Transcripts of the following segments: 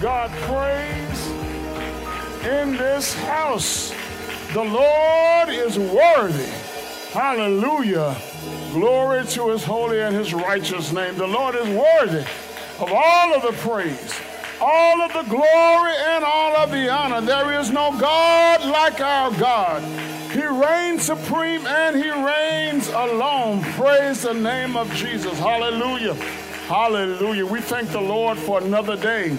God praise in this house. The Lord is worthy. Hallelujah. Glory to his holy and his righteous name. The Lord is worthy of all of the praise, all of the glory, and all of the honor. There is no God like our God. He reigns supreme and he reigns alone. Praise the name of Jesus. Hallelujah. Hallelujah. We thank the Lord for another day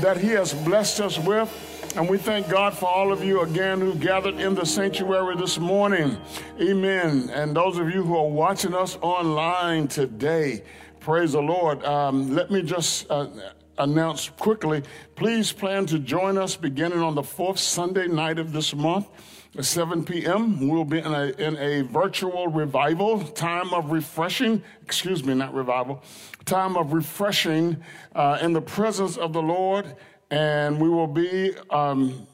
that he has blessed us with. And we thank God for all of you again who gathered in the sanctuary this morning. Amen. And those of you who are watching us online today, praise the Lord. Um, let me just uh, announce quickly please plan to join us beginning on the fourth Sunday night of this month. At 7 p.m., we'll be in a, in a virtual revival, time of refreshing, excuse me, not revival, time of refreshing uh, in the presence of the Lord and we will be um,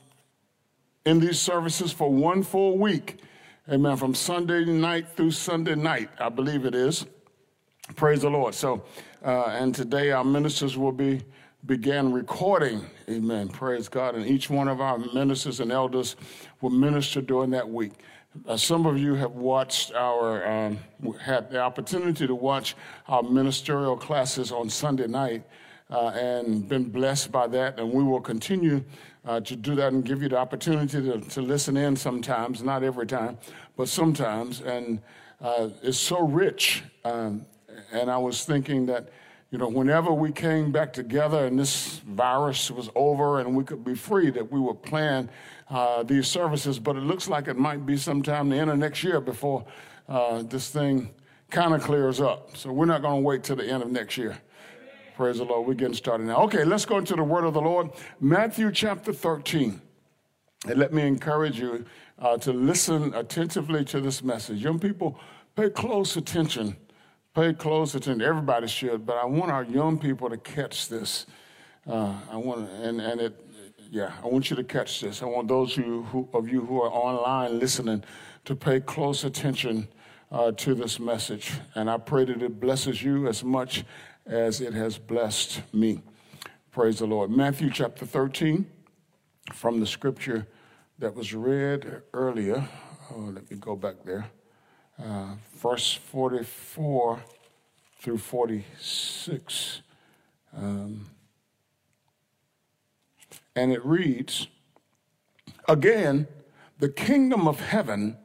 in these services for one full week. Amen. From Sunday night through Sunday night, I believe it is. Praise the Lord. So, uh, and today our ministers will be began recording. Amen. Praise God. And each one of our ministers and elders will minister during that week. Uh, some of you have watched our, um, had the opportunity to watch our ministerial classes on Sunday night uh, and been blessed by that. And we will continue uh, to do that and give you the opportunity to, to listen in sometimes, not every time, but sometimes. And uh, it's so rich. Um, and I was thinking that, you know, whenever we came back together and this virus was over and we could be free, that we would plan uh, these services. But it looks like it might be sometime the end of next year before uh, this thing kind of clears up. So we're not going to wait till the end of next year. Praise the Lord. We're getting started now. Okay, let's go into the word of the Lord. Matthew chapter 13. And let me encourage you uh, to listen attentively to this message. Young people, pay close attention. Pay close attention. Everybody should, but I want our young people to catch this. Uh, I want, and, and it, yeah, I want you to catch this. I want those of you who, of you who are online listening to pay close attention uh, to this message. And I pray that it blesses you as much as it has blessed me. Praise the Lord. Matthew chapter 13, from the scripture that was read earlier. Oh, let me go back there. Uh, verse 44 through 46. Um, and it reads Again, the kingdom of heaven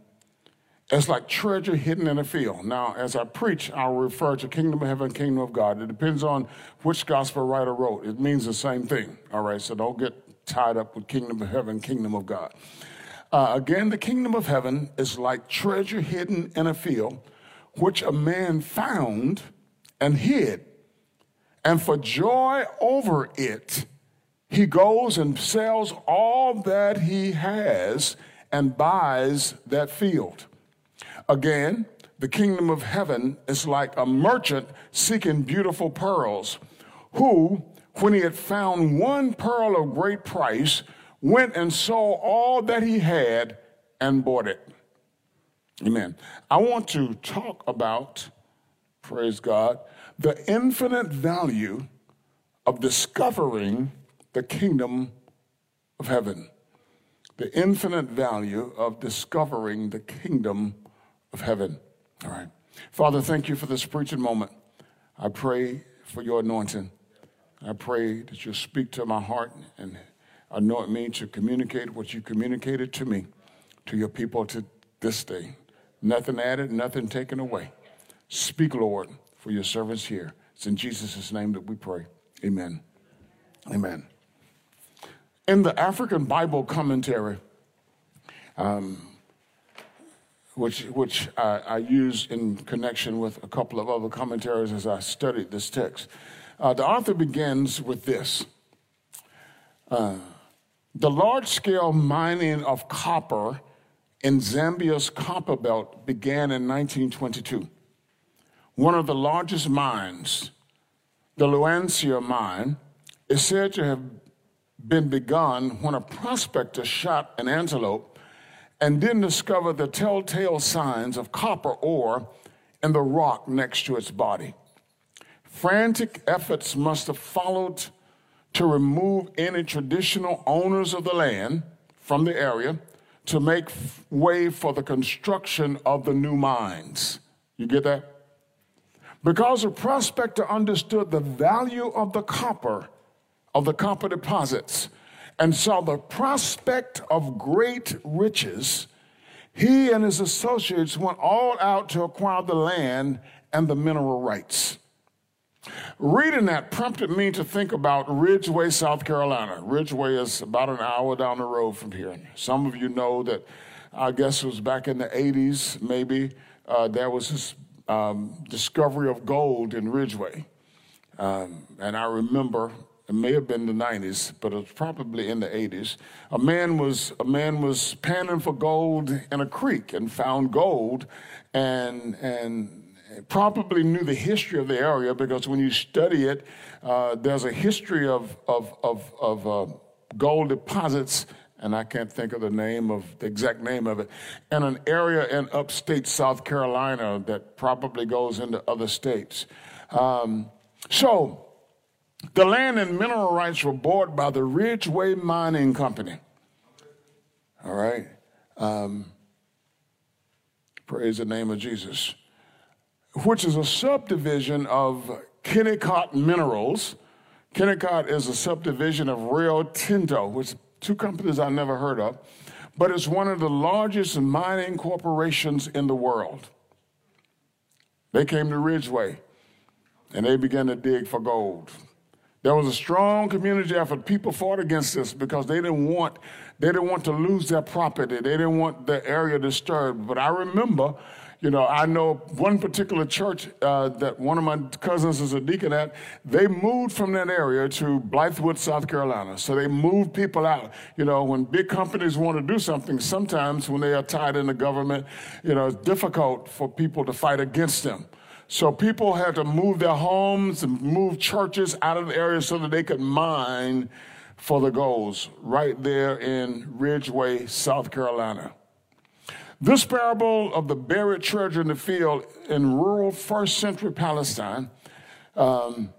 is like treasure hidden in a field. Now, as I preach, I'll refer to kingdom of heaven, kingdom of God. It depends on which gospel writer wrote. It means the same thing. All right, so don't get tied up with kingdom of heaven, kingdom of God. Uh, again, the kingdom of heaven is like treasure hidden in a field, which a man found and hid. And for joy over it, he goes and sells all that he has and buys that field. Again, the kingdom of heaven is like a merchant seeking beautiful pearls, who, when he had found one pearl of great price, went and sold all that he had and bought it. Amen. I want to talk about, praise God, the infinite value of discovering the kingdom of heaven. The infinite value of discovering the kingdom of heaven. All right. Father, thank you for this preaching moment. I pray for your anointing. I pray that you'll speak to my heart and anoint me to communicate what you communicated to me, to your people to this day. Nothing added, nothing taken away. Speak, Lord, for your servants here. It's in Jesus' name that we pray. Amen. Amen. In the African Bible commentary, um, which, which I, I use in connection with a couple of other commentaries as I studied this text. Uh, the author begins with this uh, The large scale mining of copper in Zambia's copper belt began in 1922. One of the largest mines, the Luanshya mine, is said to have been begun when a prospector shot an antelope and then discovered the telltale signs of copper ore in the rock next to its body. Frantic efforts must have followed to remove any traditional owners of the land from the area to make way for the construction of the new mines. You get that? Because the prospector understood the value of the copper, of the copper deposits, and saw the prospect of great riches, he and his associates went all out to acquire the land and the mineral rights. Reading that prompted me to think about Ridgeway, South Carolina. Ridgeway is about an hour down the road from here. Some of you know that, I guess it was back in the 80s, maybe, uh, there was this um, discovery of gold in Ridgeway. Um, and I remember it may have been the 90s, but it was probably in the 80s. A man was a man was panning for gold in a creek and found gold, and and probably knew the history of the area because when you study it, uh, there's a history of, of, of, of uh, gold deposits, and I can't think of the name of the exact name of it, in an area in upstate South Carolina that probably goes into other states. Um, so, the land and mineral rights were bought by the Ridgeway Mining Company. All right. Um, praise the name of Jesus which is a subdivision of Kennecott Minerals. Kennecott is a subdivision of Rio Tinto, which two companies I never heard of, but it's one of the largest mining corporations in the world. They came to Ridgeway and they began to dig for gold. There was a strong community effort. People fought against this because they didn't want they didn't want to lose their property. They didn't want the area disturbed. But I remember you know, I know one particular church uh, that one of my cousins is a deacon at, they moved from that area to Blythewood, South Carolina. So they moved people out. You know, when big companies want to do something, sometimes when they are tied in the government, you know, it's difficult for people to fight against them. So people had to move their homes and move churches out of the area so that they could mine for the goals right there in Ridgeway, South Carolina. This parable of the buried treasure in the field in rural first century Palestine um,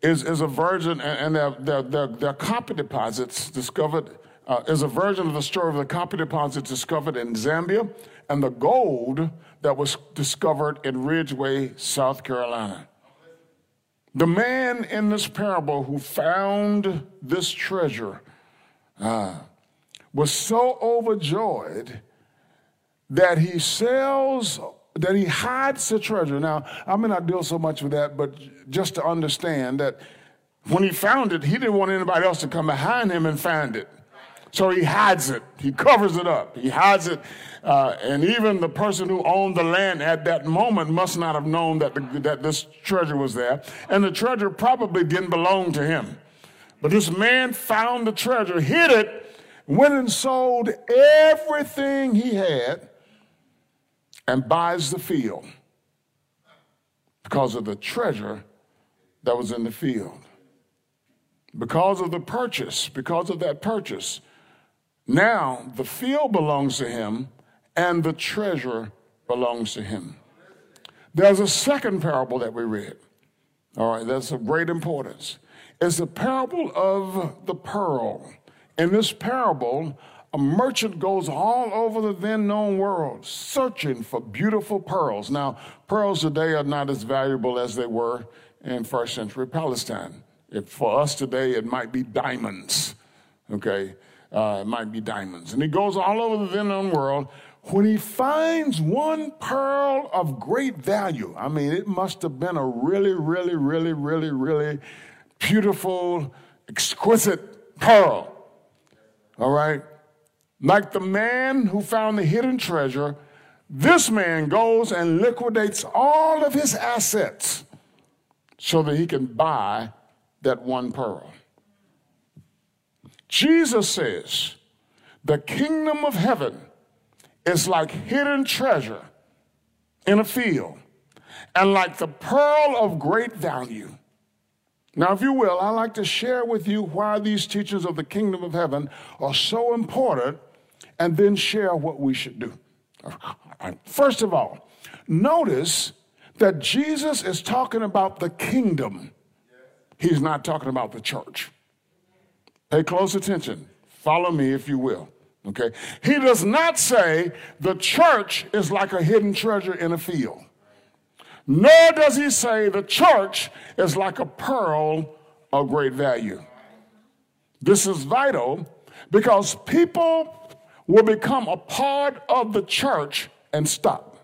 is, is a version, and their, their, their, their copper deposits discovered, uh, is a version of the story of the copper deposits discovered in Zambia and the gold that was discovered in Ridgeway, South Carolina. The man in this parable who found this treasure uh, was so overjoyed that he sells, that he hides the treasure. Now, I may not deal so much with that, but just to understand that when he found it, he didn't want anybody else to come behind him and find it. So he hides it. He covers it up. He hides it. Uh, and even the person who owned the land at that moment must not have known that, the, that this treasure was there. And the treasure probably didn't belong to him. But this man found the treasure, hid it, went and sold everything he had and buys the field because of the treasure that was in the field. Because of the purchase, because of that purchase, now the field belongs to him and the treasure belongs to him. There's a second parable that we read. All right, that's of great importance. It's the parable of the pearl. In this parable, a merchant goes all over the then known world searching for beautiful pearls. Now, pearls today are not as valuable as they were in first century Palestine. If for us today, it might be diamonds, okay? Uh, it might be diamonds. And he goes all over the then known world. When he finds one pearl of great value, I mean, it must have been a really, really, really, really, really beautiful, exquisite pearl. All right? Like the man who found the hidden treasure, this man goes and liquidates all of his assets so that he can buy that one pearl. Jesus says, the kingdom of heaven is like hidden treasure in a field and like the pearl of great value. Now, if you will, I'd like to share with you why these teachings of the kingdom of heaven are so important and then share what we should do. First of all, notice that Jesus is talking about the kingdom. He's not talking about the church. Pay close attention. Follow me if you will. Okay? He does not say the church is like a hidden treasure in a field. Nor does he say the church is like a pearl of great value. This is vital because people will become a part of the church and stop.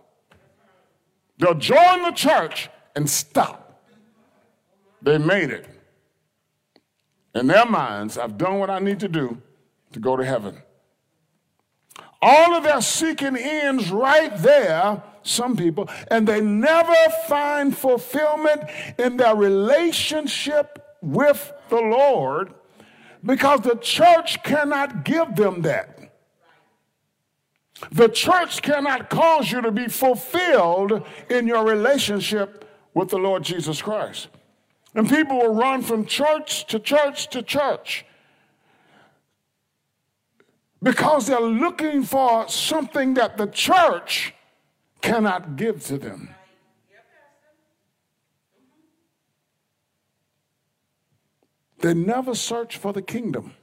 They'll join the church and stop. They made it. In their minds, I've done what I need to do to go to heaven. All of their seeking ends right there, some people, and they never find fulfillment in their relationship with the Lord because the church cannot give them that. The church cannot cause you to be fulfilled in your relationship with the Lord Jesus Christ. And people will run from church to church to church because they're looking for something that the church cannot give to them. They never search for the kingdom.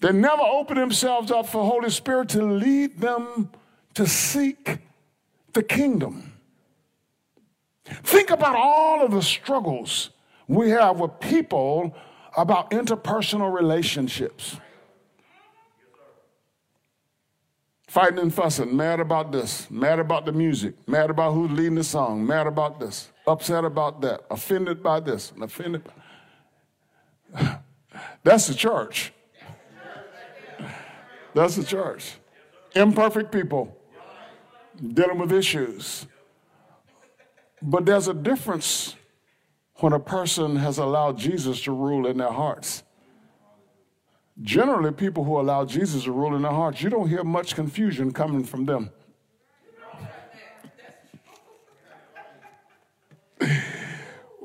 They never open themselves up for Holy Spirit to lead them to seek the kingdom. Think about all of the struggles we have with people about interpersonal relationships. Fighting and fussing, mad about this, mad about the music, mad about who's leading the song, mad about this, upset about that, offended by this, and offended. By... That's the church. That's the church. Imperfect people dealing with issues. But there's a difference when a person has allowed Jesus to rule in their hearts. Generally, people who allow Jesus to rule in their hearts, you don't hear much confusion coming from them.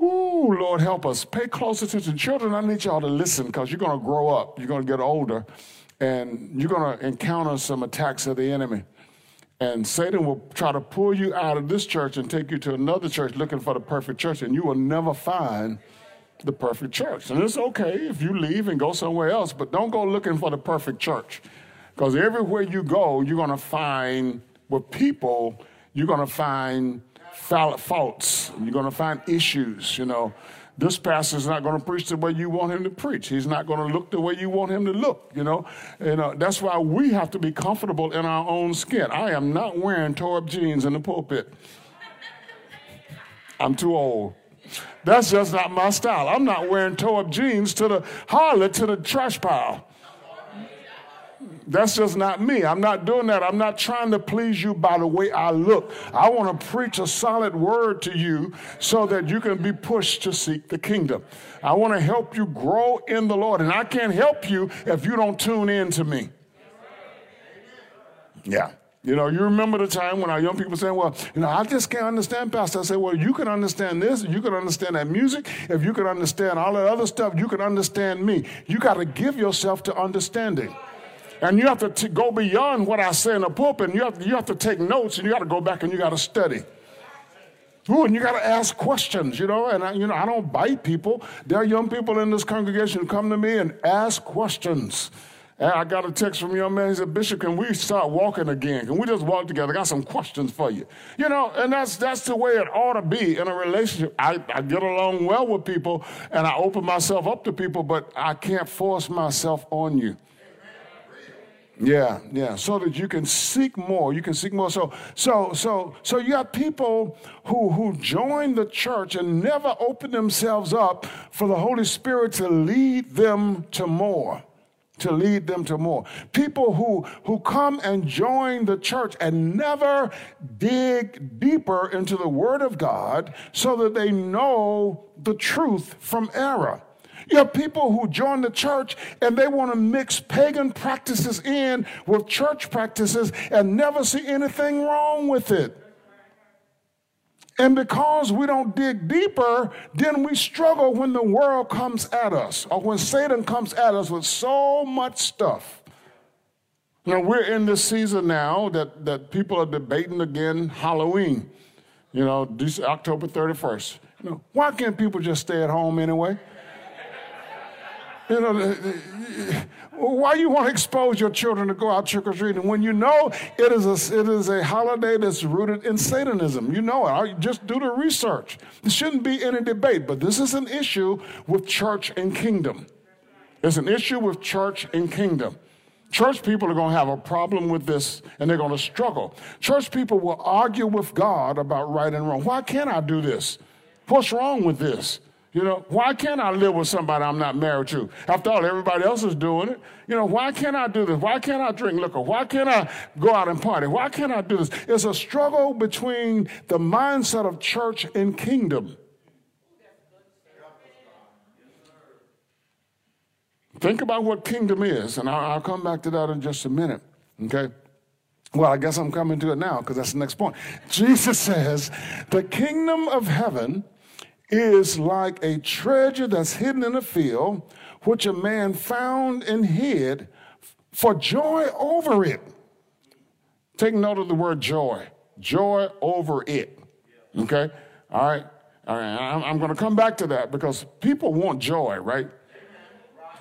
Ooh, Lord, help us. Pay close attention. Children, I need y'all to listen because you're going to grow up. You're going to get older and you're going to encounter some attacks of the enemy. And Satan will try to pull you out of this church and take you to another church looking for the perfect church, and you will never find the perfect church. And it's okay if you leave and go somewhere else, but don't go looking for the perfect church. Because everywhere you go, you're going to find, with people, you're going to find faults, you're going to find issues, you know. This pastor's not going to preach the way you want him to preach. He's not going to look the way you want him to look, you know. And uh, that's why we have to be comfortable in our own skin. I am not wearing tore up jeans in the pulpit. I'm too old. That's just not my style. I'm not wearing tore up jeans to the harlot to the trash pile. That's just not me. I'm not doing that. I'm not trying to please you by the way I look. I want to preach a solid word to you so that you can be pushed to seek the kingdom. I want to help you grow in the Lord, and I can't help you if you don't tune in to me. Yeah. You know, you remember the time when our young people saying, well, you know, I just can't understand Pastor. I say, well, you can understand this, you can understand that music, if you can understand all that other stuff, you can understand me. You got to give yourself to understanding. And you have to t- go beyond what I say in the pulpit. And you have, you have to take notes and you got to go back and you got to study. Ooh, and you got to ask questions, you know. And I, you know, I don't bite people. There are young people in this congregation who come to me and ask questions. And I got a text from a young man. He said, "Bishop, can we start walking again? Can we just walk together? I got some questions for you." You know, and that's that's the way it ought to be in a relationship. I, I get along well with people, and I open myself up to people, but I can't force myself on you. Yeah, yeah. So that you can seek more. You can seek more. So, so, so, so you have people who who join the church and never open themselves up for the Holy Spirit to lead them to more. To lead them to more. People who, who come and join the church and never dig deeper into the Word of God so that they know the truth from error. You have people who join the church and they want to mix pagan practices in with church practices and never see anything wrong with it. And because we don't dig deeper, then we struggle when the world comes at us or when Satan comes at us with so much stuff. Know, we're in this season now that, that people are debating again Halloween, you know, October 31st. You know, why can't people just stay at home anyway? You know, why you want to expose your children to go out trick or treating when you know it is a it is a holiday that's rooted in Satanism? You know it. Just do the research. There shouldn't be any debate, but this is an issue with church and kingdom. It's an issue with church and kingdom. Church people are going to have a problem with this and they're going to struggle. Church people will argue with God about right and wrong. Why can't I do this? What's wrong with this? You know, why can't I live with somebody I'm not married to? After all, everybody else is doing it. You know, why can't I do this? Why can't I drink liquor? Why can't I go out and party? Why can't I do this? It's a struggle between the mindset of church and kingdom. Think about what kingdom is, and I'll, come back to that in just a minute. Okay? Well, I guess I'm coming to it now because that's the next point. Jesus says, The kingdom of heaven is like a treasure that's hidden in a field, which a man found and hid for joy over it. Take note of the word joy. Joy over it. Okay? All right? All right. I'm going to come back to that because people want joy, right?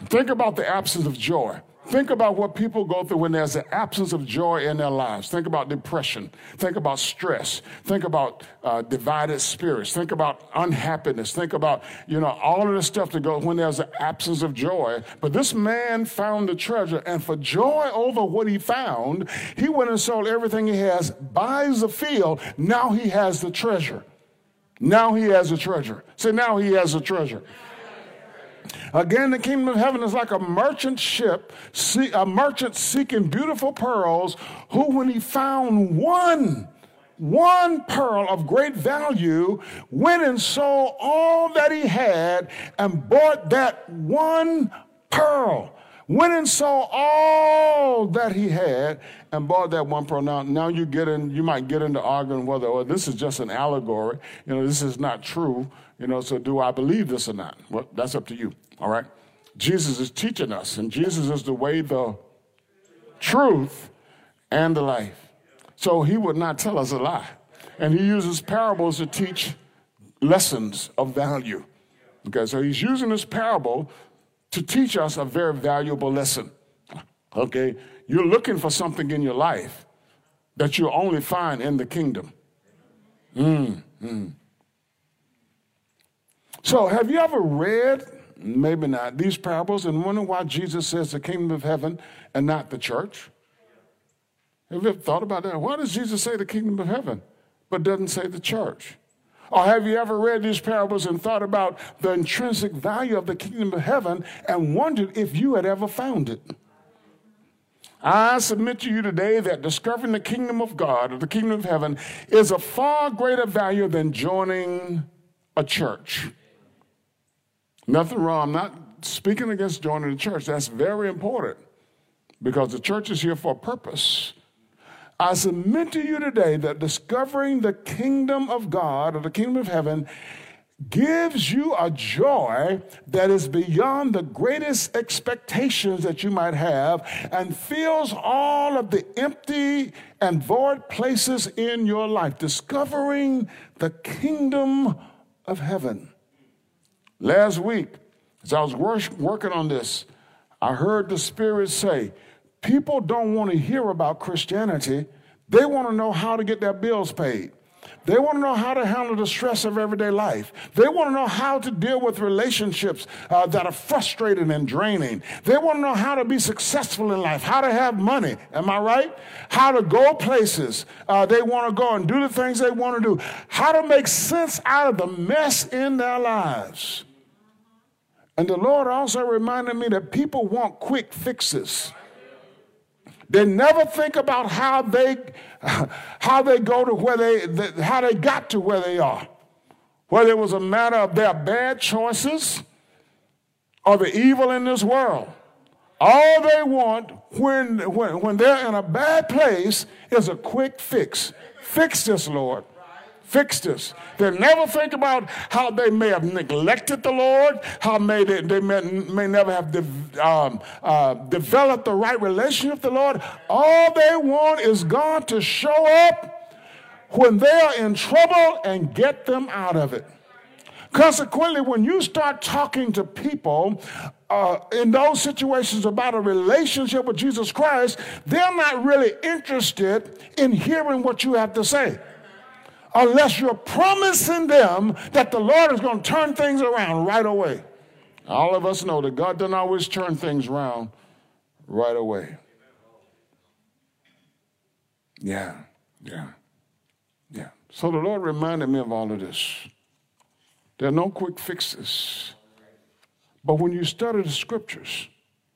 Think about the absence of joy. Think about what people go through when there's an absence of joy in their lives. Think about depression. Think about stress. Think about uh, divided spirits. Think about unhappiness. Think about, you know, all of the stuff that goes when there's an absence of joy. But this man found the treasure, and for joy over what he found, he went and sold everything he has, buys the field. Now he has the treasure. Now he has a treasure. Say, now he has a treasure. Again, the kingdom of heaven is like a merchant ship, a merchant seeking beautiful pearls, who, when he found one, one pearl of great value, went and sold all that he had and bought that one pearl. Went and sold all that he had and bought that one pearl. Now, now you get in, you might get into arguing whether oh, this is just an allegory. You know, this is not true. You know, so do I believe this or not? Well, that's up to you. All right? Jesus is teaching us, and Jesus is the way, the truth, and the life. So he would not tell us a lie. And he uses parables to teach lessons of value. Okay, so he's using this parable to teach us a very valuable lesson. Okay, you're looking for something in your life that you only find in the kingdom. Mm, mm. So, have you ever read maybe not, these parables and wonder why Jesus says the kingdom of heaven and not the church? Have you ever thought about that? Why does Jesus say the kingdom of heaven but doesn't say the church? Or have you ever read these parables and thought about the intrinsic value of the kingdom of heaven and wondered if you had ever found it? I submit to you today that discovering the kingdom of God or the kingdom of heaven is a far greater value than joining a church. Nothing wrong. I'm not speaking against joining the church. That's very important because the church is here for a purpose. I submit to you today that discovering the kingdom of God or the kingdom of heaven gives you a joy that is beyond the greatest expectations that you might have and fills all of the empty and void places in your life. Discovering the kingdom of heaven. Last week, as I was working on this, I heard the Spirit say, People don't want to hear about Christianity. They want to know how to get their bills paid. They want to know how to handle the stress of everyday life. They want to know how to deal with relationships uh, that are frustrating and draining. They want to know how to be successful in life, how to have money. Am I right? How to go places uh, they want to go and do the things they want to do. How to make sense out of the mess in their lives. And the Lord also reminded me that people want quick fixes. They never think about how they how they go to where they how they got to where they are. Whether it was a matter of their bad choices or the evil in this world. All they want when, when, when they're in a bad place is a quick fix. Fix this, Lord. Fix this. They never think about how they may have neglected the Lord, how may they, they may, may never have de- um, uh, developed the right relationship with the Lord. All they want is God to show up when they are in trouble and get them out of it. Consequently, when you start talking to people uh, in those situations about a relationship with Jesus Christ, they're not really interested in hearing what you have to say. Unless you're promising them that the Lord is going to turn things around right away. All of us know that God doesn't always turn things around right away. Yeah, yeah, yeah. So the Lord reminded me of all of this. There are no quick fixes. But when you study the scriptures,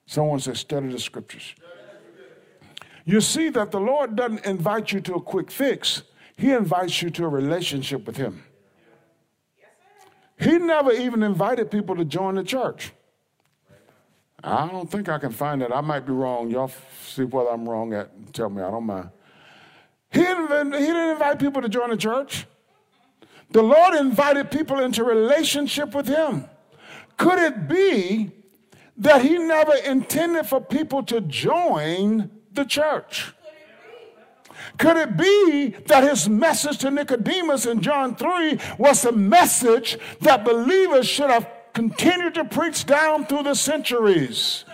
someone says, study the scriptures. You see that the Lord doesn't invite you to a quick fix, He invites you to a relationship with Him. He never even invited people to join the church. I don't think I can find that. I might be wrong. Y'all see what I'm wrong at. Tell me, I don't mind. He didn't, he didn't invite people to join the church. The Lord invited people into relationship with Him. Could it be that He never intended for people to join the church? Could it be that his message to Nicodemus in John 3 was a message that believers should have continued to preach down through the centuries?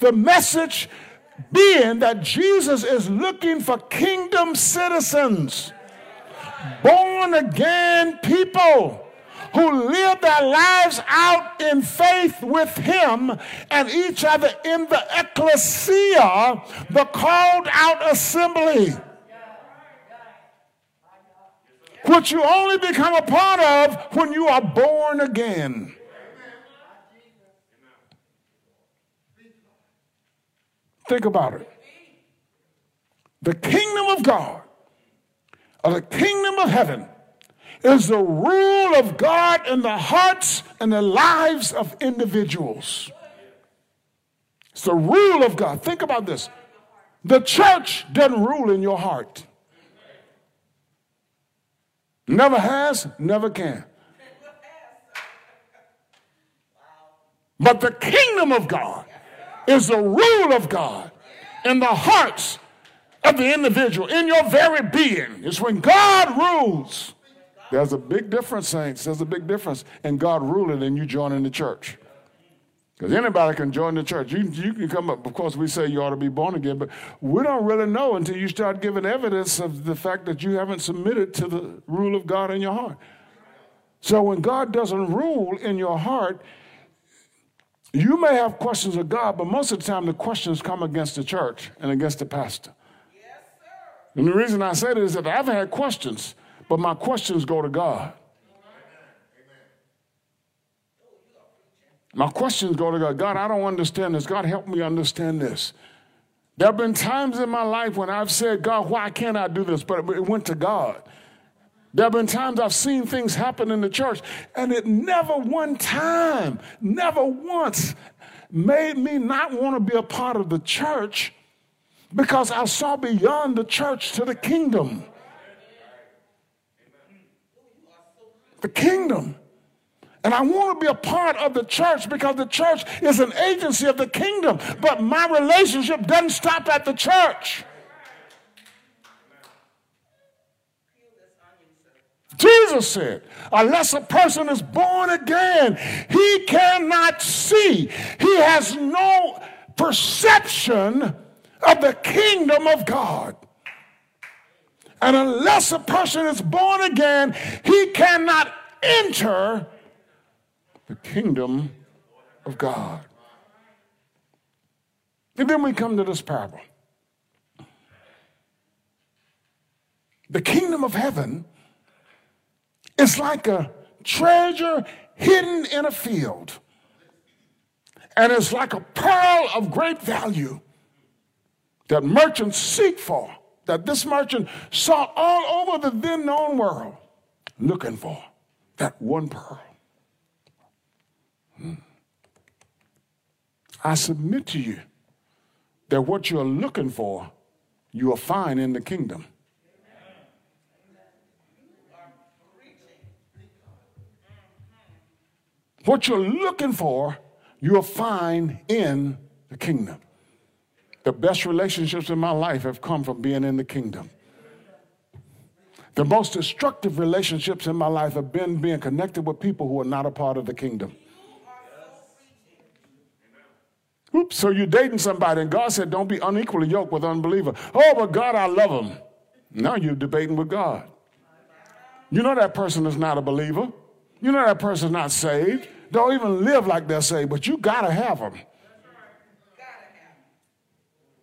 The message being that Jesus is looking for kingdom citizens born again people who live their lives out in faith with him and each other in the ecclesia, the called out assembly, which you only become a part of when you are born again. Think about it. The kingdom of God of the kingdom of heaven is the rule of God in the hearts and the lives of individuals. It's the rule of God. Think about this. The church doesn't rule in your heart. Never has, never can. But the kingdom of God is the rule of God in the hearts of the individual, in your very being. It's when God rules. There's a big difference, saints. There's a big difference in God ruling and you joining the church. Because anybody can join the church. You, you can come up, of course, we say you ought to be born again, but we don't really know until you start giving evidence of the fact that you haven't submitted to the rule of God in your heart. So when God doesn't rule in your heart, you may have questions of God, but most of the time the questions come against the church and against the pastor. And the reason I say that is that I've had questions, but my questions go to God. My questions go to God. God, I don't understand this. God, help me understand this. There have been times in my life when I've said, God, why can't I do this? But it went to God. There have been times I've seen things happen in the church, and it never one time, never once made me not want to be a part of the church because I saw beyond the church to the kingdom. The kingdom. And I want to be a part of the church because the church is an agency of the kingdom. But my relationship doesn't stop at the church. Jesus said, unless a person is born again, he cannot see. He has no perception of the kingdom of God. And unless a person is born again, he cannot enter the kingdom of God. And then we come to this parable. The kingdom of heaven is like a treasure hidden in a field. And it's like a pearl of great value that merchants seek for, that this merchant sought all over the then known world looking for that one pearl. I submit to you that what you're looking for, you will find in the kingdom. What you're looking for, you'll find in the kingdom. The best relationships in my life have come from being in the kingdom. The most destructive relationships in my life have been being connected with people who are not a part of the kingdom. Oops, so you're dating somebody, and God said, Don't be unequally yoked with unbeliever. Oh, but God, I love them. Now you're debating with God. You know that person is not a believer. You know that person's not saved. Don't even live like they're saved, but you gotta have them.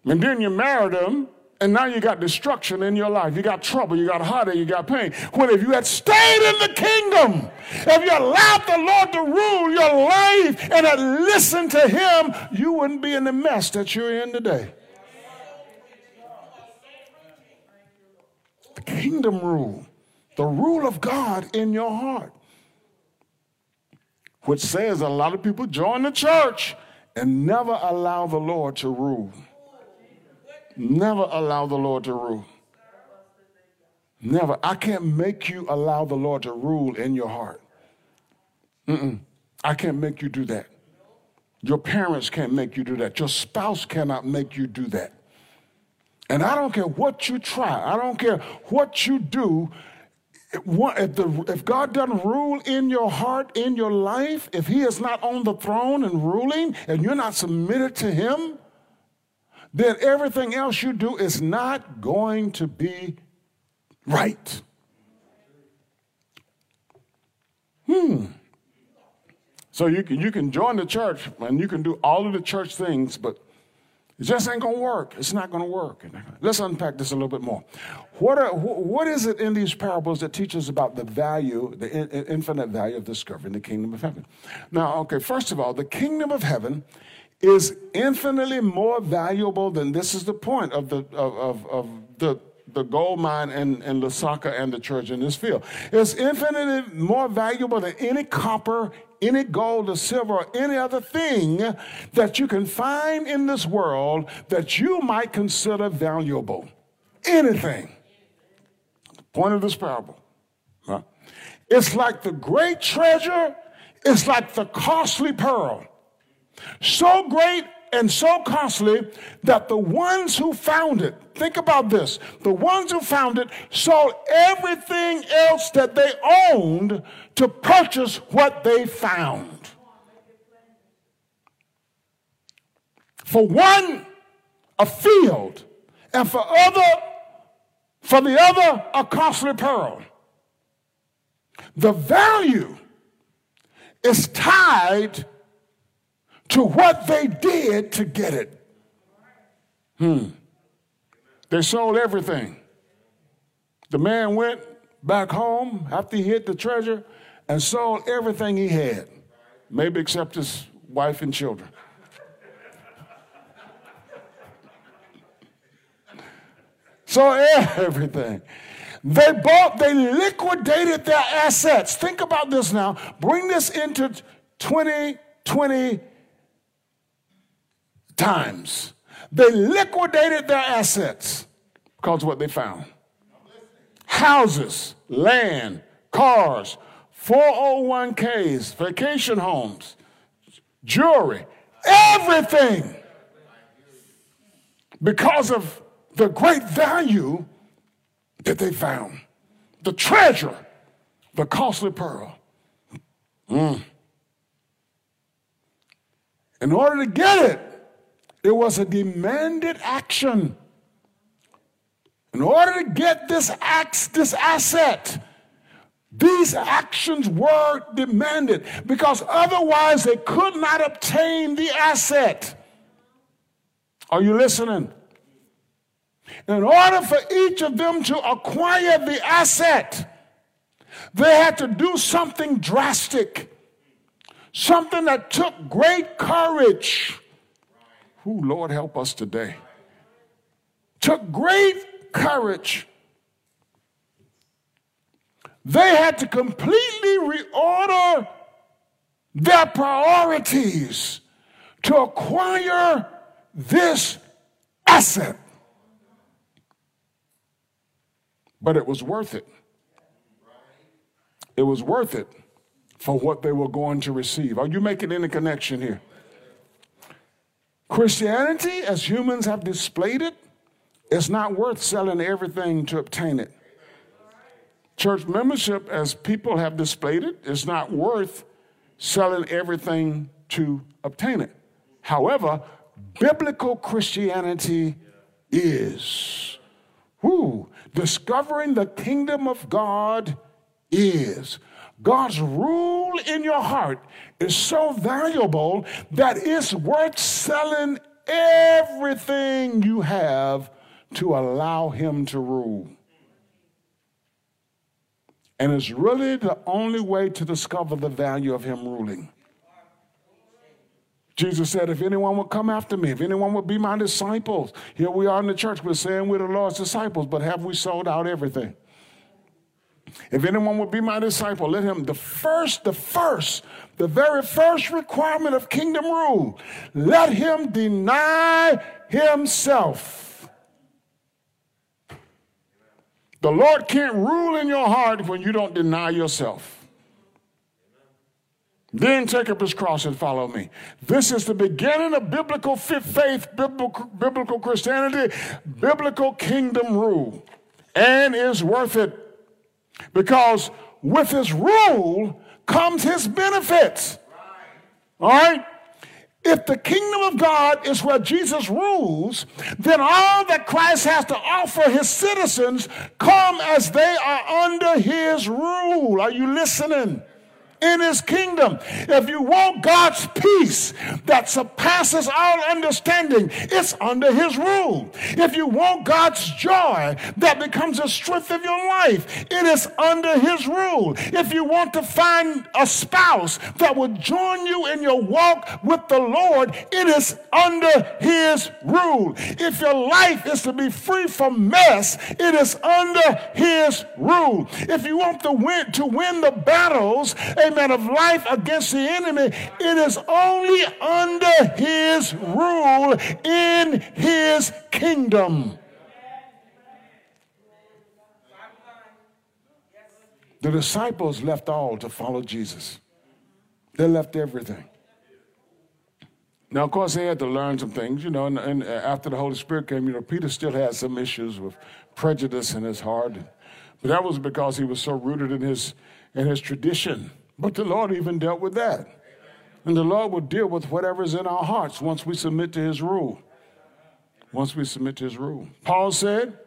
And then you married them, and now you got destruction in your life. You got trouble, you got heartache, you got pain. When if you had stayed in the kingdom, if you allowed the Lord to rule your life and had listened to Him, you wouldn't be in the mess that you're in today. The kingdom rule, the rule of God in your heart, which says a lot of people join the church and never allow the Lord to rule. Never allow the Lord to rule. Never. I can't make you allow the Lord to rule in your heart. Mm-mm. I can't make you do that. Your parents can't make you do that. Your spouse cannot make you do that. And I don't care what you try, I don't care what you do. If, the, if God doesn't rule in your heart, in your life, if He is not on the throne and ruling, and you're not submitted to Him, then everything else you do is not going to be right. Hmm. So you can, you can join the church and you can do all of the church things, but it just ain't to work. It's not to work. Let's unpack this a little bit more. What, are, what is it in these parables that teaches about the value, the infinite value of discovering the kingdom of heaven? Now, okay, first of all, the kingdom of heaven is infinitely more valuable than this is the point of the of, of, of the the gold mine in, in Lusaka and the church in this field. It's infinitely more valuable than any copper, any gold or silver, or any other thing that you can find in this world that you might consider valuable. Anything. The point of this parable. Huh? It's like the great treasure, it's like the costly pearl. So great and so costly that the ones who found it, think about this, the ones who found it sold everything else that they owned to purchase what they found. For one, a field, and for other, for the other, a costly pearl. The value is tied to what they did to get it. Hmm. They sold everything. The man went back home after he hid the treasure and sold everything he had, maybe except his wife and children. so everything. They bought, they liquidated their assets. Think about this now. Bring this into 2020 times. They liquidated their assets because of what they found houses, land, cars, 401ks, vacation homes, jewelry, everything. Because of the great value that they found, the treasure, the costly pearl. Mm. In order to get it, it was a demanded action. In order to get this, ax, this asset, these actions were demanded because otherwise they could not obtain the asset. Are you listening? In order for each of them to acquire the asset, they had to do something drastic something that took great courage. Who, Lord, help us today. Took great courage. They had to completely reorder their priorities to acquire this asset. But it was worth it. It was worth it for what they were going to receive. Are you making any connection here? Christianity, as humans have displayed it, it's not worth selling everything to obtain it. Church membership, as people have displayed it, is not worth selling everything to obtain it. However, biblical Christianity is. Who? Discovering the kingdom of God is. God's rule in your heart is so valuable that it's worth selling everything you have to allow Him to rule. And it's really the only way to discover the value of Him ruling. Jesus said, If anyone would come after me, if anyone would be my disciples, here we are in the church, we're saying we're the Lord's disciples, but have we sold out everything? If anyone would be my disciple, let him, the first, the first, the very first requirement of kingdom rule, let him deny himself. The Lord can't rule in your heart when you don't deny yourself. Then take up his cross and follow me. This is the beginning of biblical faith, biblical, Christianity, biblical kingdom rule, and is worth it. Because with his rule comes his benefits. All right? If the kingdom of God is where Jesus rules, then all that Christ has to offer his citizens come as they are under his rule. Are you listening? In his kingdom. If you want God's peace that surpasses all understanding, it's under his rule. If you want God's joy that becomes the strength of your life, it is under his rule. If you want to find a spouse that will join you in your walk with the Lord, it is under his rule. If your life is to be free from mess, it is under his rule. If you want to win to win the battles, amen, of life against the enemy, it is only under his rule in his kingdom. The disciples left all to follow Jesus. They left everything. Now, of course, they had to learn some things, you know, and, and, uh, after the Holy Spirit came, you know, Peter still had some issues with prejudice in his heart. But that was because he was so rooted in his, in his tradition. But the Lord even dealt with that. And the Lord will deal with whatever's in our hearts once we submit to his rule. Once we submit to his rule. Paul said,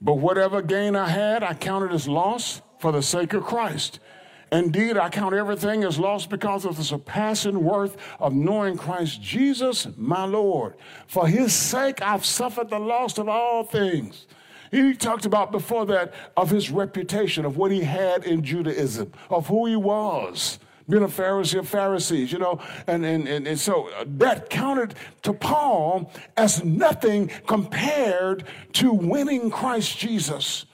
But whatever gain I had, I counted as loss for the sake of Christ. Indeed, I count everything as loss because of the surpassing worth of knowing Christ Jesus, my Lord. For his sake, I've suffered the loss of all things he talked about before that of his reputation, of what he had in Judaism, of who he was being a Pharisee of Pharisees, you know, and, and, and, and, so uh, that counted to Paul as nothing compared to winning Christ Jesus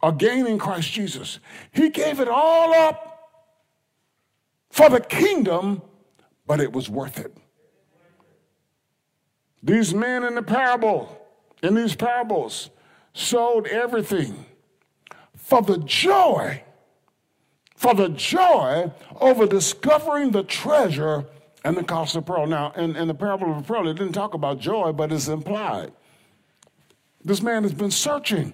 or gaining Christ Jesus. He gave it all up for the kingdom, but it was worth it. These men in the parable, in these parables, sold everything for the joy, for the joy over discovering the treasure and the cost of pearl. Now, in, in the parable of the pearl, it didn't talk about joy, but it's implied. This man has been searching.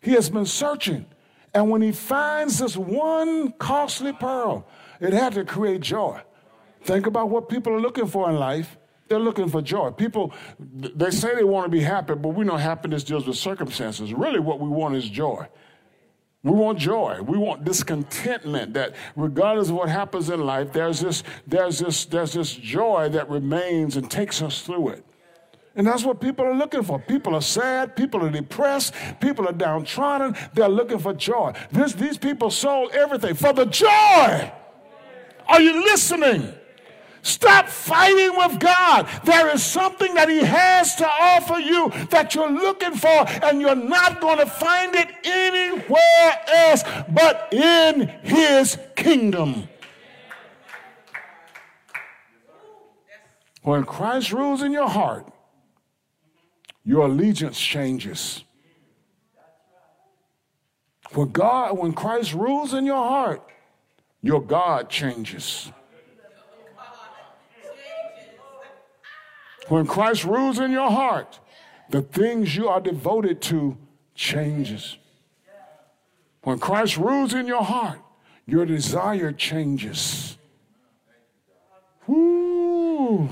He has been searching. And when he finds this one costly pearl, it had to create joy. Think about what people are looking for in life. They're looking for joy. People, they say they want to be happy, but we know happiness deals with circumstances. Really, what we want is joy. We want joy. We want discontentment that regardless of what happens in life, there's this, there's this, there's this joy that remains and takes us through it. And that's what people are looking for. People are sad, people are depressed, people are downtrodden. They're looking for joy. This, these people sold everything for the joy Are you listening? Stop fighting with God. There is something that He has to offer you that you're looking for, and you're not going to find it anywhere else but in His kingdom. When Christ rules in your heart, your allegiance changes. When God, when Christ rules in your heart, your God changes. When Christ rules in your heart, the things you are devoted to changes. When Christ rules in your heart, your desire changes. Woo.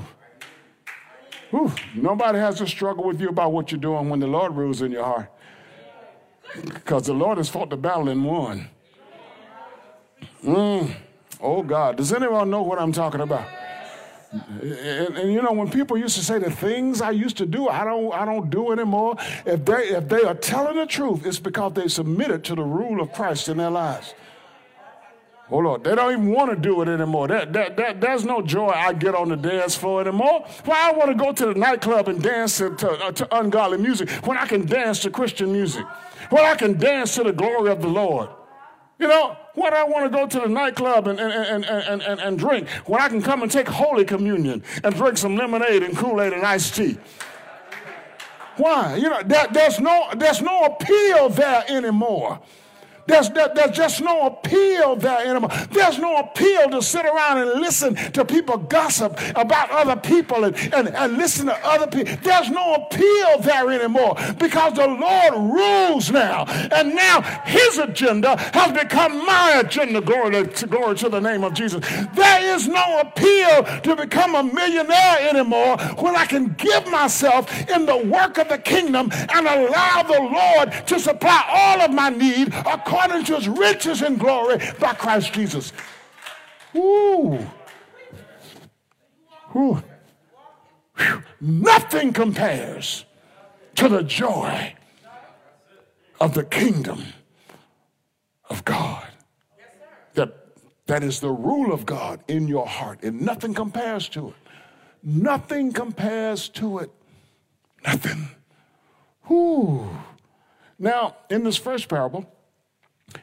Whew. Nobody has to struggle with you about what you're doing when the Lord rules in your heart. Because the Lord has fought the battle and won. Mm. Oh God, does anyone know what I'm talking about? And, and, you know, when people used to say the things I used to do, I don't, I don't do anymore. If they, if they are telling the truth, it's because they submitted to the rule of Christ in their lives. Hold on. They don't even want to do it anymore. That, that, that, there's no joy I get on the dance floor anymore. Why I want to go to the nightclub and dance to, to, uh, to ungodly music when I can dance to Christian music, when I can dance to the glory of the Lord. You know, when I want to go to the nightclub and, and, and, and, and, and drink, when I can come and take Holy Communion and drink some lemonade and Kool-Aid and iced tea. Why? You know, there, there's, no, there's no appeal there anymore. There's, there, there's just no appeal there anymore. There's no appeal to sit around and listen to people gossip about other people and, and, and listen to other people. There's no appeal there anymore because the Lord rules now. And now his agenda has become my agenda. Glory to, glory to the name of Jesus. There is no appeal to become a millionaire anymore when I can give myself in the work of the kingdom and allow the Lord to supply all of my need according according to his riches and glory by Christ Jesus. Ooh. Ooh. Nothing compares to the joy of the kingdom of God. That, that is the rule of God in your heart, and nothing compares to it. Nothing compares to it. Nothing. Ooh. Now, in this first parable,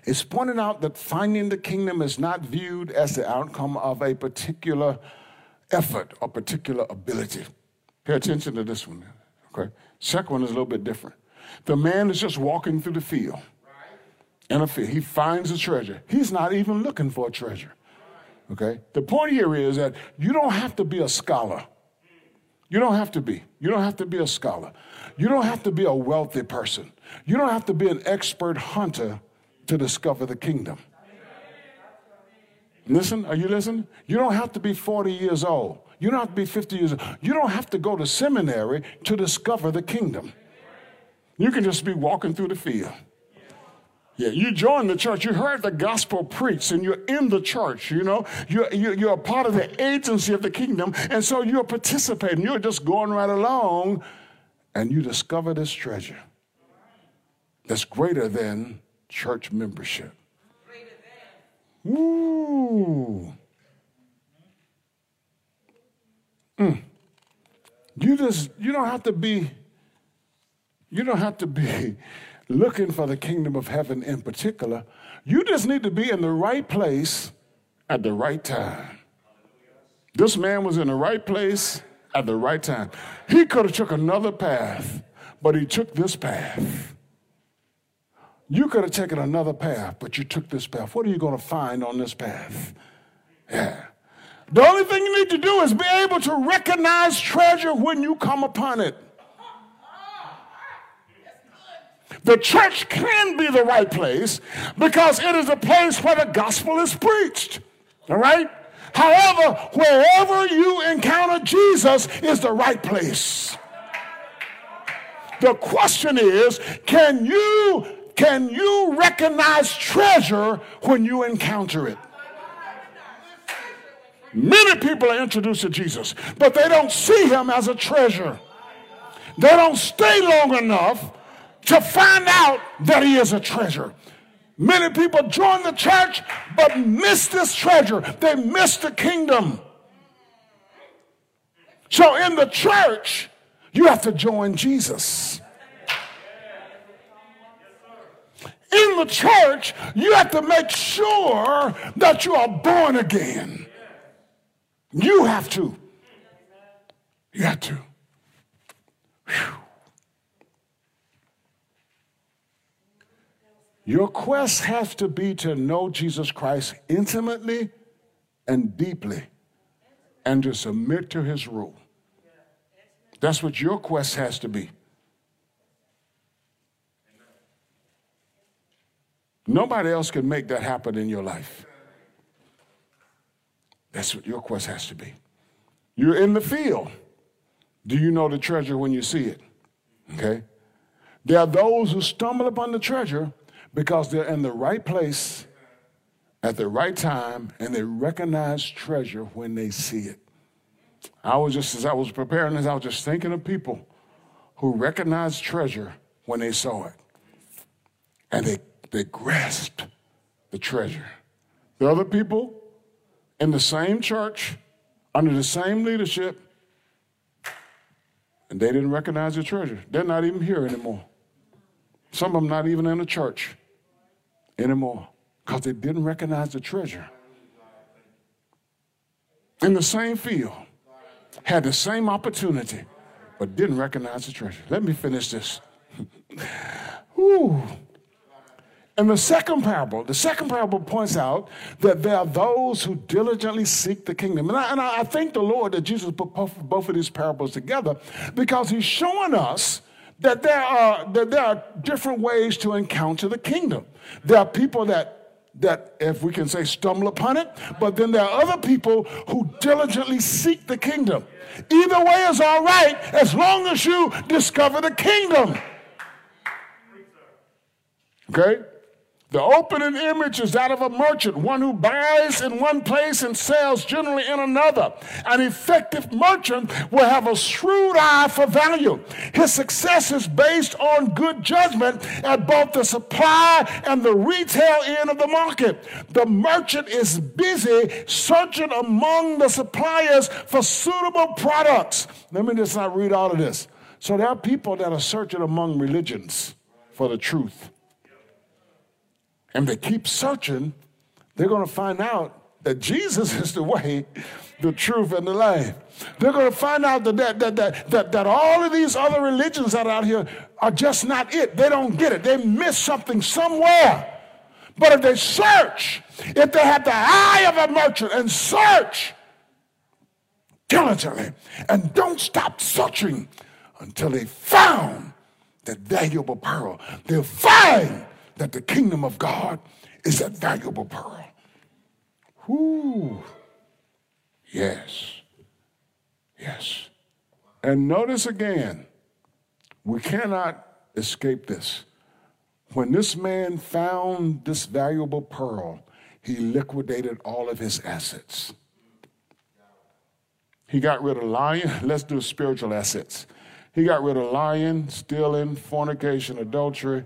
it's pointed out that finding the kingdom is not viewed as the outcome of a particular effort or particular ability. Pay attention to this one. Okay. Second one is a little bit different. The man is just walking through the field. In a field. He finds a treasure. He's not even looking for a treasure. Okay? The point here is that you don't have to be a scholar. You don't have to be. You don't have to be a scholar. You don't have to be a wealthy person. You don't have to be an expert hunter to discover the kingdom. Listen, are you listening? You don't have to be 40 years old. You don't have to be 50 years old. You don't have to go to seminary to discover the kingdom. You can just be walking through the field. Yeah, you joined the church. You heard the gospel preached, and you're in the church. You know, you're, you're a part of the agency of the kingdom, and so you're participating. You're just going right along, and you discover this treasure that's greater than church membership. Ooh. Mm. You just you don't have to be you don't have to be looking for the kingdom of heaven in particular. You just need to be in the right place at the right time. This man was in the right place at the right time. He could have took another path, but he took this path. You could have taken another path, but you took this path. What are you going to find on this path? Yeah. The only thing you need to do is be able to recognize treasure when you come upon it. The church can be the right place because it is a place where the gospel is preached. All right? However, wherever you encounter Jesus is the right place. The question is can you can you recognize treasure when you encounter it? Many people are introduced to Jesus, but they don't see him as a treasure. They don't stay long enough to find out that he is a treasure. Many people join the church but miss this treasure. They miss the kingdom. So in the church, you have to join Jesus. In the church, you have to make sure that you are born again. You have to. You have to. Whew. Your quest has to be to know Jesus Christ intimately and deeply and to submit to his rule. That's what your quest has to be. Nobody else can make that happen in your life. That's what your quest has to be. You're in the field. Do you know the treasure when you see it? Okay? There are those who stumble upon the treasure because they're in the right place at the right time and they recognize treasure when they see it. I was just, as I was preparing this, I was just thinking of people who recognized treasure when they saw it and they, they grasped the treasure. The other people in the same church, under the same leadership, and they didn't recognize the treasure. They're not even here anymore. Some of them not even in the church anymore because they didn't recognize the treasure. In the same field, had the same opportunity, but didn't recognize the treasure. Let me finish this. Ooh. And the second parable, the second parable points out that there are those who diligently seek the kingdom. And I, and I thank the Lord that Jesus put both, of these parables together because he's showing us that there are that there are different ways to encounter the kingdom. There are people that that if we can say stumble upon it, but then there are other people who diligently seek the kingdom. Either way is all right as long as you discover the kingdom. Okay? The opening image is that of a merchant, one who buys in one place and sells generally in another. An effective merchant will have a shrewd eye for value. His success is based on good judgment at both the supply and the retail end of the market. The merchant is busy searching among the suppliers for suitable products. Let me just not read all of this. So there are people that are searching among religions for the truth and they keep searching, they're going to find out that Jesus is the way, the truth, and the life. They're going to find out that, that, that, that, that, that all of these other religions that are out here are just not it. They don't get it. They miss something somewhere. But if they search, if they have the eye of a merchant and search diligently and don't stop searching until they found that valuable pearl, they'll find that the kingdom of God is that valuable pearl. Whoo. Yes. Yes. And notice again, we cannot escape this. When this man found this valuable pearl, he liquidated all of his assets. He got rid of lying. Let's do spiritual assets. He got rid of lying, stealing, fornication, adultery,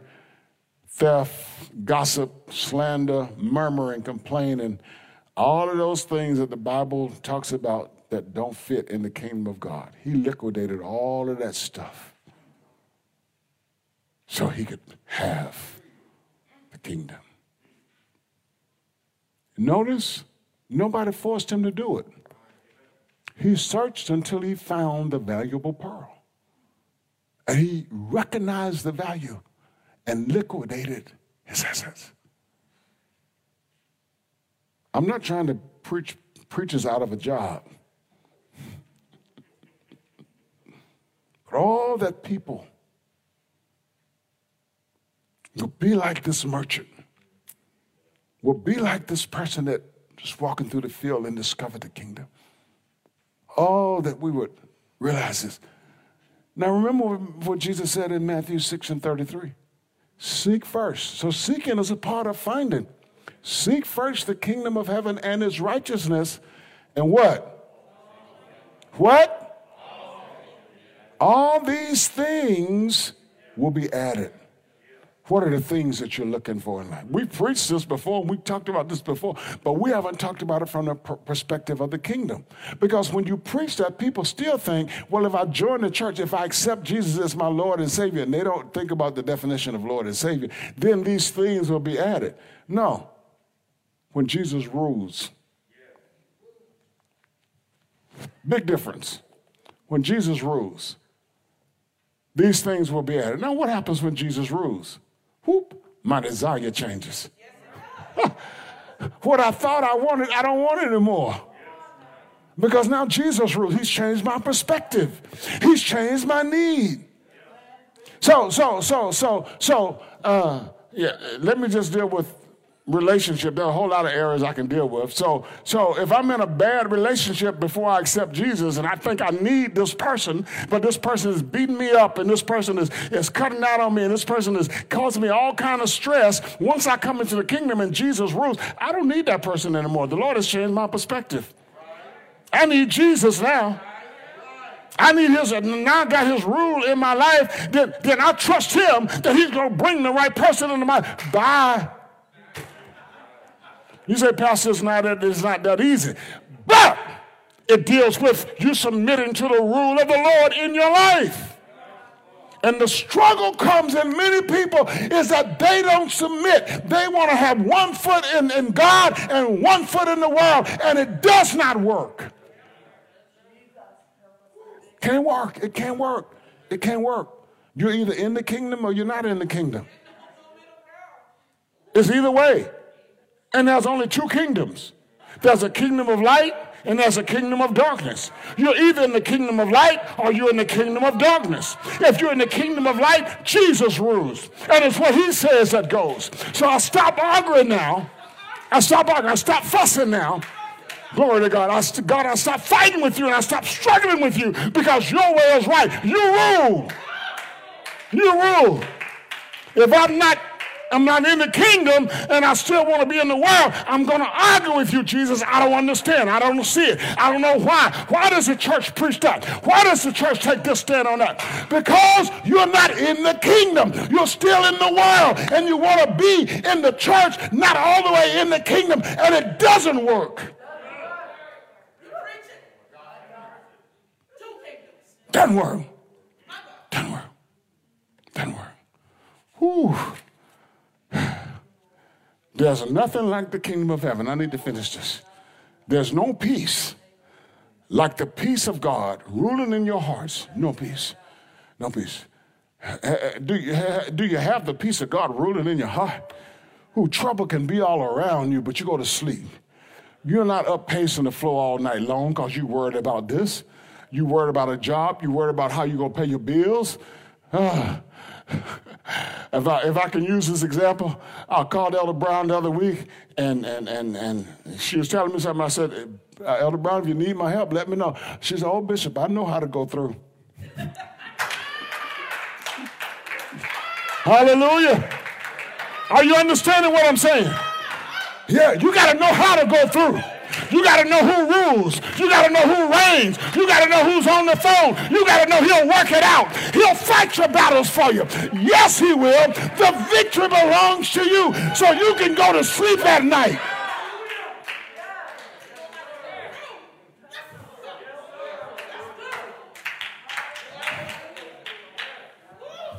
theft, gossip, slander, murmuring, complaining, all of those things that the Bible talks about that don't fit in the kingdom of God. He liquidated all of that stuff so he could have the kingdom. Notice, nobody forced him to do it. He searched until he found the valuable pearl. And he recognized the value and liquidated his assets. I'm not trying to preach preachers out of a job. But all that people will be like this merchant, will be like this person that just walking through the field and discovered the kingdom. All that we would realize is. Now remember what Jesus said in Matthew 6 and 33. Seek first. So seeking is a part of finding. Seek first the kingdom of heaven and his righteousness. And what? What? All these things will be added. What are the things that you're looking for in life? We preached this before, we talked about this before, but we haven't talked about it from the perspective of the kingdom. Because when you preach that, people still think, well, if I join the church, if I accept Jesus as my Lord and Savior, and they don't think about the definition of Lord and Savior, then these things will be added. No. When Jesus rules, big difference. When Jesus rules, these things will be added. Now, what happens when Jesus rules? Whoop, my desire changes. what I thought I wanted, I don't want anymore. Because now Jesus rules. He's changed my perspective. He's changed my need. So, so, so, so, so, uh, yeah, let me just deal with relationship, there are a whole lot of areas I can deal with. So, so if I'm in a bad relationship before I accept Jesus and I think I need this person, but this person is beating me up and this person is, is cutting out on me and this person is causing me all kind of stress, once I come into the kingdom and Jesus rules, I don't need that person anymore. The Lord has changed my perspective. I need Jesus now. I need his, now I got his rule in my life, then, then I trust him that he's going to bring the right person into my life. You say, Pastor, it's not that, it's not that easy. But it deals with you submitting to the rule of the Lord in your life. And the struggle comes in many people is that they don't submit. They want to have one foot in, in God and one foot in the world, and it does not work. Can't work. It can't work. It can't work. You're either in the kingdom or you're not in the kingdom. It's either way. And there's only two kingdoms there's a kingdom of light and there's a kingdom of darkness. You're either in the kingdom of light or you're in the kingdom of darkness. If you're in the kingdom of light, Jesus rules. And it's what he says that goes. So I stop arguing now. I stop arguing. I stop fussing now. Glory to God. I, God, I stop fighting with you and I stop struggling with you because your way is right. You rule. You rule. If I'm not I'm not in the kingdom and I still want to be in the world, I'm going to argue with you, Jesus. I don't understand. I don't see it. I don't know why. Why does the church preach that? Why does the church take this stand on that? Because you're not in the kingdom. You're still in the world and you want to be in the church, not all the way in the kingdom, and it doesn't work. Doesn't work. Doesn't work. Doesn't work. Whew. There's nothing like the kingdom of heaven. I need to finish this. There's no peace like the peace of God ruling in your hearts. No peace. No peace. Do you, do you have the peace of God ruling in your heart? Who trouble can be all around you, but you go to sleep. You're not up pacing the floor all night long because you worried about this. You worried about a job. You worried about how you're going to pay your bills. Uh, if I if I can use this example, I called Elder Brown the other week, and and and and she was telling me something. I said, uh, Elder Brown, if you need my help, let me know. She said, Oh, Bishop, I know how to go through. Hallelujah. Are you understanding what I'm saying? Yeah, you got to know how to go through. You got to know who rules. You got to know who reigns. You got to know who's on the phone. You got to know he'll work it out. He'll fight your battles for you. Yes, he will. The victory belongs to you so you can go to sleep at night.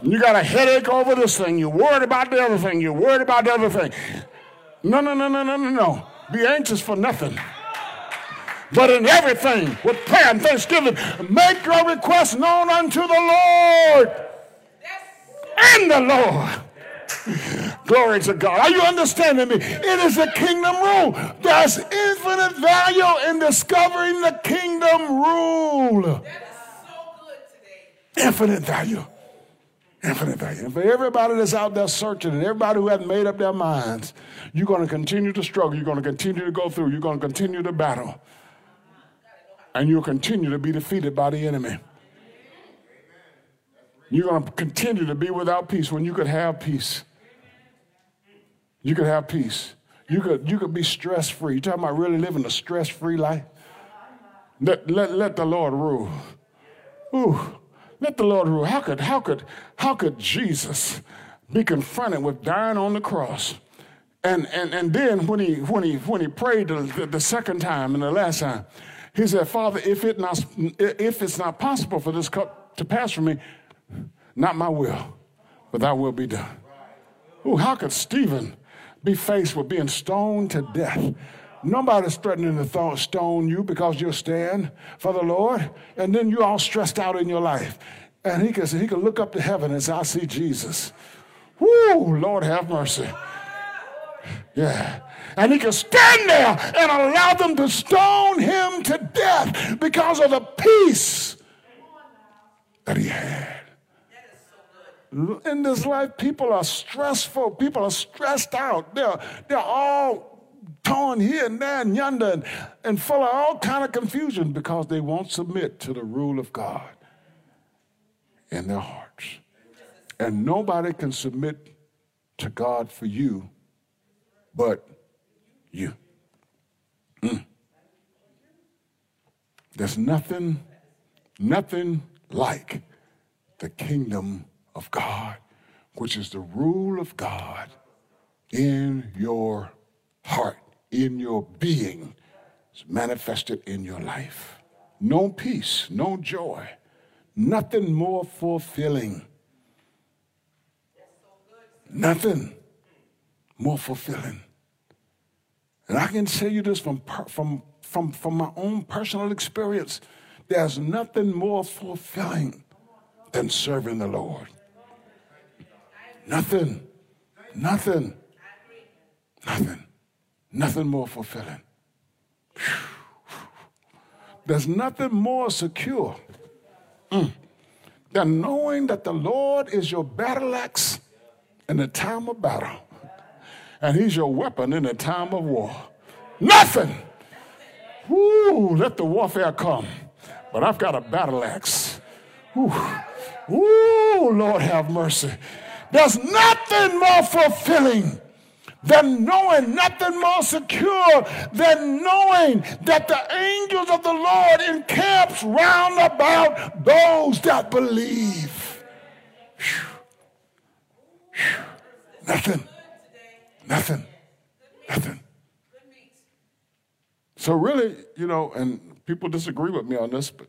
You got a headache over this thing. You're worried about the other thing. You're worried about the other thing. No, no, no, no, no, no, no. Be anxious for nothing. But in everything, with prayer and thanksgiving, make your requests known unto the Lord. And the Lord. Glory to God. Are you understanding me? It is a kingdom rule. There's infinite value in discovering the kingdom rule. That is so good today. Infinite value. Infinite value. For everybody that's out there searching and everybody who hasn't made up their minds, you're going to continue to struggle. You're going to continue to go through. You're going to continue to battle. And you'll continue to be defeated by the enemy. You're going to continue to be without peace when you could have peace. You could have peace. You could, you could be stress free. You're talking about really living a stress free life? Let, let, let the Lord rule. Ooh. Let the Lord rule. How could, how could, how could Jesus be confronted with dying on the cross. And, and, and then when he, when he, when he prayed the, the, the second time and the last time, he said, Father, if, it not, if it's not possible for this cup to pass from me, not my will, but thy will be done. Ooh, how could Stephen be faced with being stoned to death? Nobody's threatening to th- stone you because you stand for the Lord, and then you're all stressed out in your life. And he can, he can look up to heaven and say, I see Jesus. Whoo, Lord have mercy. Yeah. And he can stand there and allow them to stone him to death because of the peace that he had. In this life, people are stressful. People are stressed out. They're, they're all torn here and there and yonder and, and full of all kind of confusion because they won't submit to the rule of God in their hearts. And nobody can submit to God for you but you. Mm. There's nothing, nothing like the kingdom of God, which is the rule of God in your heart, in your being. is manifested in your life. No peace, no joy, nothing more fulfilling. Nothing more fulfilling. And I can tell you this from, from, from, from my own personal experience. There's nothing more fulfilling than serving the Lord. Nothing. Nothing. Nothing. Nothing more fulfilling. There's nothing more secure mm, than knowing that the Lord is your battle axe in the time of battle and he's your weapon in the time of war. Nothing. Woo, let the warfare come. But I've got a battle axe. Woo Lord have mercy. There's nothing more fulfilling than knowing, nothing more secure than knowing that the angels of the Lord encamps round about those that believe. Whew. Whew. Nothing. Nothing. Nothing. So, really, you know, and people disagree with me on this, but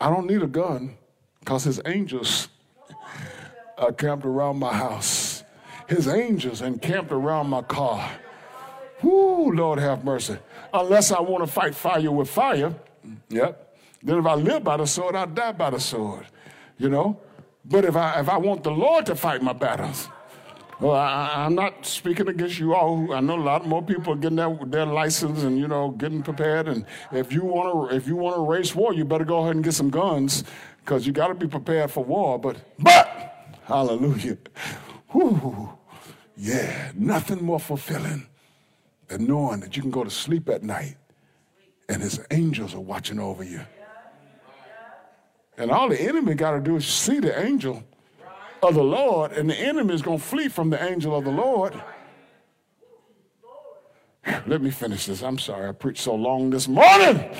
I don't need a gun because his angels are camped around my house. His angels encamped around my car. Whoo, Lord have mercy. Unless I want to fight fire with fire, yep. Then if I live by the sword, I die by the sword. You know? But if I if I want the Lord to fight my battles, well, I, am not speaking against you all. I know a lot more people are getting their, their license and you know getting prepared. And if you want to, if you want to race war, you better go ahead and get some guns because you got to be prepared for war. But, but, hallelujah, Whew, yeah, nothing more fulfilling than knowing that you can go to sleep at night and His angels are watching over you. And all the enemy got to do is see the angel of the Lord, and the enemy is going to flee from the angel of the Lord. Let me finish this. I'm sorry I preached so long this morning.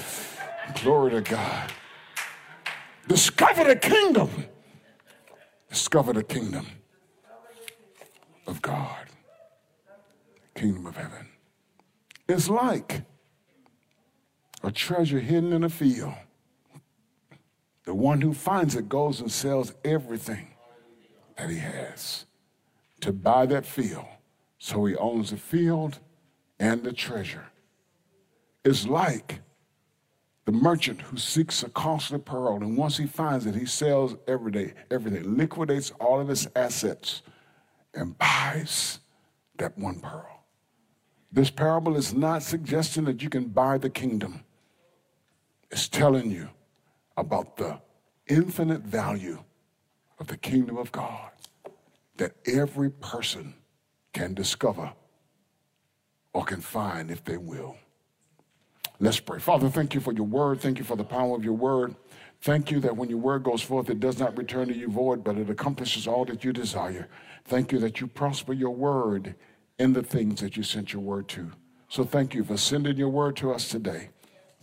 Glory to God. Discover the kingdom. Discover the kingdom of God, kingdom of heaven. It's like a treasure hidden in a field. The one who finds it goes and sells everything that he has to buy that field. So he owns the field and the treasure. It's like the merchant who seeks a costly pearl, and once he finds it, he sells every day, everything, liquidates all of his assets, and buys that one pearl. This parable is not suggesting that you can buy the kingdom. It's telling you about the infinite value of the kingdom of God that every person can discover or can find if they will. Let's pray. Father, thank you for your word. Thank you for the power of your word. Thank you that when your word goes forth, it does not return to you void, but it accomplishes all that you desire. Thank you that you prosper your word in the things that you sent your word to. So thank you for sending your word to us today.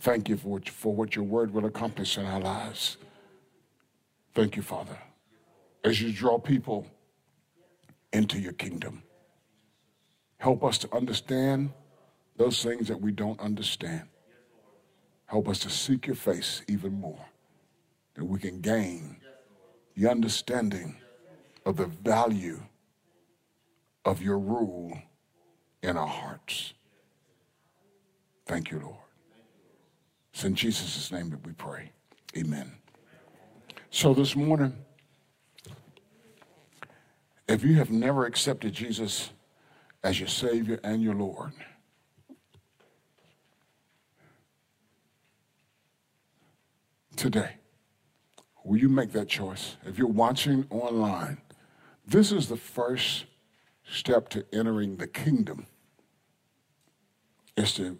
Thank you for, for what your word will accomplish in our lives. Thank you, Father as you draw people into your kingdom. Help us to understand those things that we don't understand. Help us to seek your face even more, that we can gain the understanding of the value of your rule in our hearts. Thank you, Lord. It's in Jesus' name that we pray. Amen. So this morning, if you have never accepted Jesus as your Savior and your Lord, today, will you make that choice? If you're watching online, this is the first step to entering the kingdom is to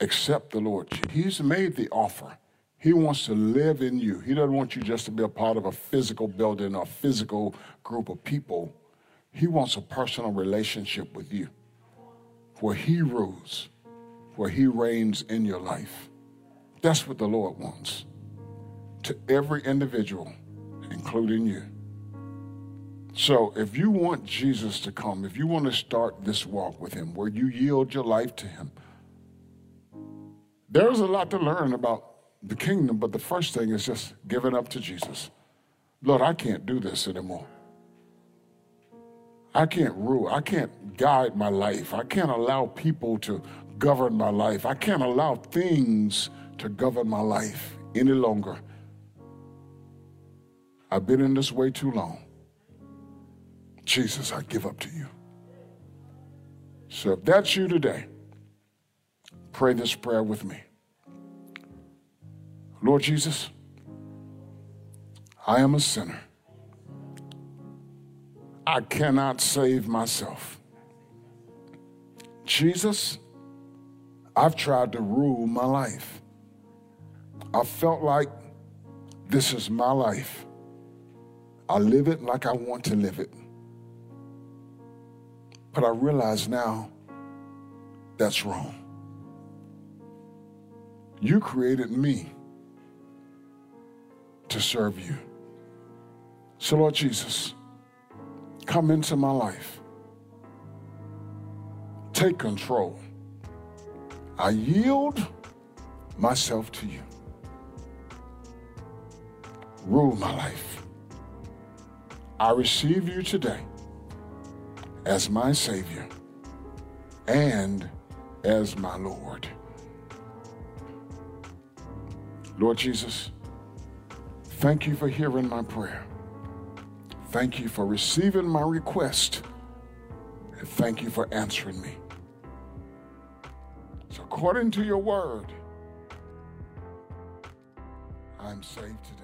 accept the Lord. He's made the offer. He wants to live in you. He doesn't want you just to be a part of a physical building or a physical group of people. He wants a personal relationship with you where He rules, where He reigns in your life. That's what the Lord wants to every individual, including you. So, if you want Jesus to come, if you want to start this walk with Him where you yield your life to Him, there's a lot to learn about the kingdom, but the first thing is just giving up to Jesus. Lord, I can't do this anymore. I can't rule. I can't guide my life. I can't allow people to govern my life. I can't allow things to govern my life any longer. I've been in this way too long. Jesus, I give up to you. So if that's you today, pray this prayer with me. Lord Jesus, I am a sinner. I cannot save myself. Jesus, I've tried to rule my life. I felt like this is my life. I live it like I want to live it. But I realize now that's wrong. You created me to serve you. So, Lord Jesus, come into my life. Take control. I yield myself to you. Rule my life. I receive you today as my Savior and as my Lord. Lord Jesus, thank you for hearing my prayer. Thank you for receiving my request. And thank you for answering me. So, according to your word, I'm saved today.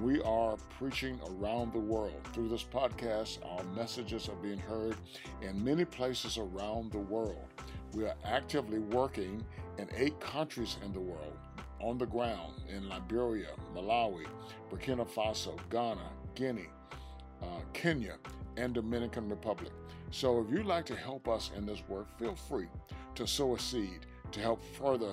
We are preaching around the world. Through this podcast, our messages are being heard in many places around the world. We are actively working in eight countries in the world on the ground in Liberia, Malawi, Burkina Faso, Ghana, Guinea, uh, Kenya, and Dominican Republic. So if you'd like to help us in this work, feel free to sow a seed to help further